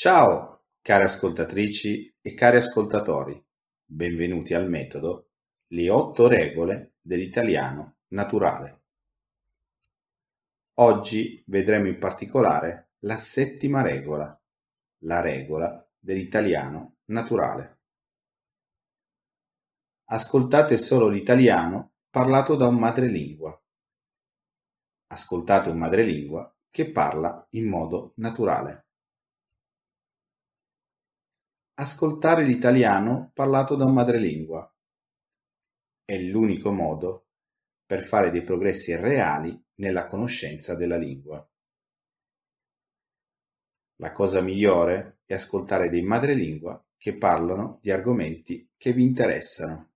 Ciao care ascoltatrici e cari ascoltatori, benvenuti al metodo Le otto regole dell'italiano naturale. Oggi vedremo in particolare la settima regola, la regola dell'italiano naturale. Ascoltate solo l'italiano parlato da un madrelingua. Ascoltate un madrelingua che parla in modo naturale. Ascoltare l'italiano parlato da madrelingua è l'unico modo per fare dei progressi reali nella conoscenza della lingua. La cosa migliore è ascoltare dei madrelingua che parlano di argomenti che vi interessano.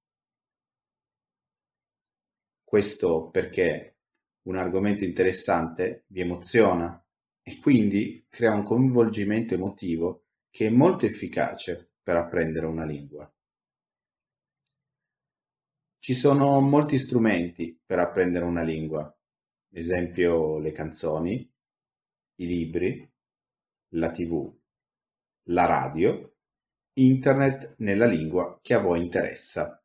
Questo perché un argomento interessante vi emoziona e quindi crea un coinvolgimento emotivo che è molto efficace per apprendere una lingua. Ci sono molti strumenti per apprendere una lingua, ad esempio le canzoni, i libri, la tv, la radio, internet nella lingua che a voi interessa.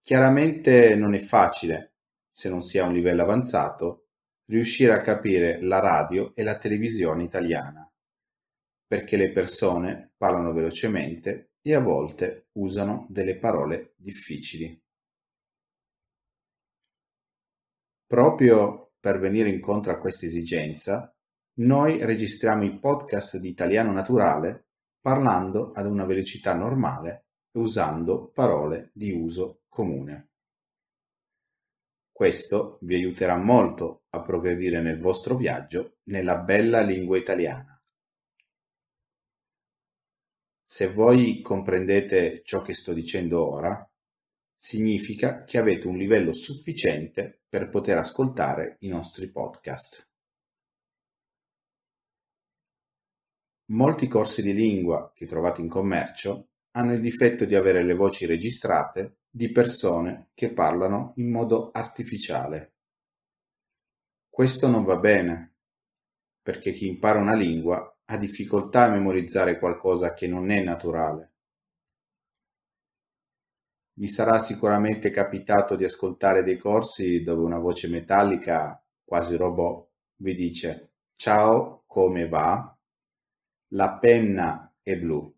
Chiaramente non è facile se non si ha un livello avanzato, riuscire a capire la radio e la televisione italiana, perché le persone parlano velocemente e a volte usano delle parole difficili. Proprio per venire incontro a questa esigenza, noi registriamo i podcast di italiano naturale parlando ad una velocità normale e usando parole di uso comune. Questo vi aiuterà molto a progredire nel vostro viaggio nella bella lingua italiana. Se voi comprendete ciò che sto dicendo ora, significa che avete un livello sufficiente per poter ascoltare i nostri podcast. Molti corsi di lingua che trovate in commercio hanno il difetto di avere le voci registrate di persone che parlano in modo artificiale. Questo non va bene, perché chi impara una lingua ha difficoltà a memorizzare qualcosa che non è naturale. Vi sarà sicuramente capitato di ascoltare dei corsi dove una voce metallica, quasi robot, vi dice Ciao, come va? La penna è blu.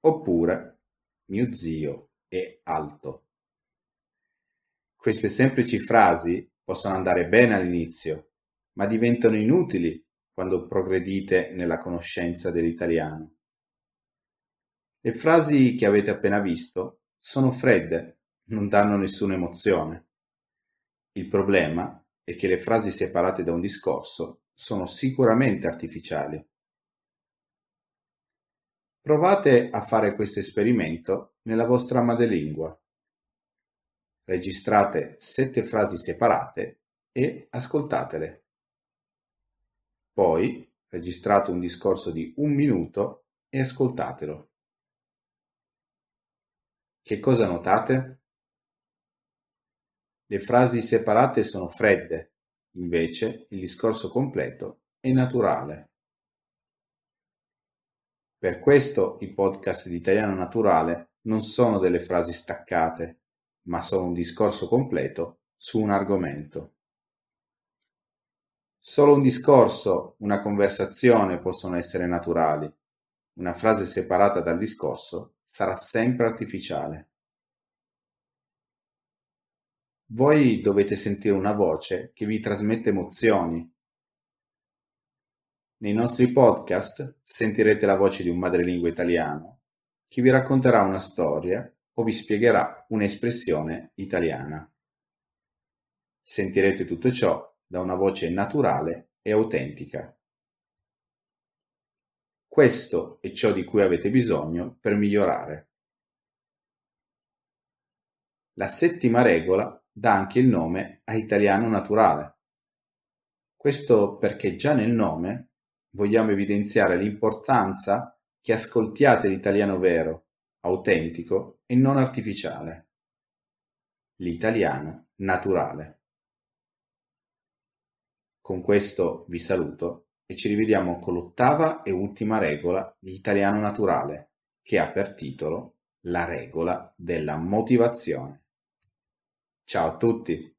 Oppure Mio zio e alto. Queste semplici frasi possono andare bene all'inizio, ma diventano inutili quando progredite nella conoscenza dell'italiano. Le frasi che avete appena visto sono fredde, non danno nessuna emozione. Il problema è che le frasi separate da un discorso sono sicuramente artificiali. Provate a fare questo esperimento nella vostra madrelingua. Registrate sette frasi separate e ascoltatele. Poi registrate un discorso di un minuto e ascoltatelo. Che cosa notate? Le frasi separate sono fredde, invece il discorso completo è naturale. Per questo i podcast di Italiano Naturale non sono delle frasi staccate, ma sono un discorso completo su un argomento. Solo un discorso, una conversazione possono essere naturali. Una frase separata dal discorso sarà sempre artificiale. Voi dovete sentire una voce che vi trasmette emozioni, nei nostri podcast sentirete la voce di un madrelingua italiano che vi racconterà una storia o vi spiegherà un'espressione italiana. Sentirete tutto ciò da una voce naturale e autentica. Questo è ciò di cui avete bisogno per migliorare. La settima regola dà anche il nome a italiano naturale. Questo perché già nel nome vogliamo evidenziare l'importanza che ascoltiate l'italiano vero, autentico e non artificiale. L'italiano naturale. Con questo vi saluto e ci rivediamo con l'ottava e ultima regola di italiano naturale, che ha per titolo La regola della motivazione. Ciao a tutti!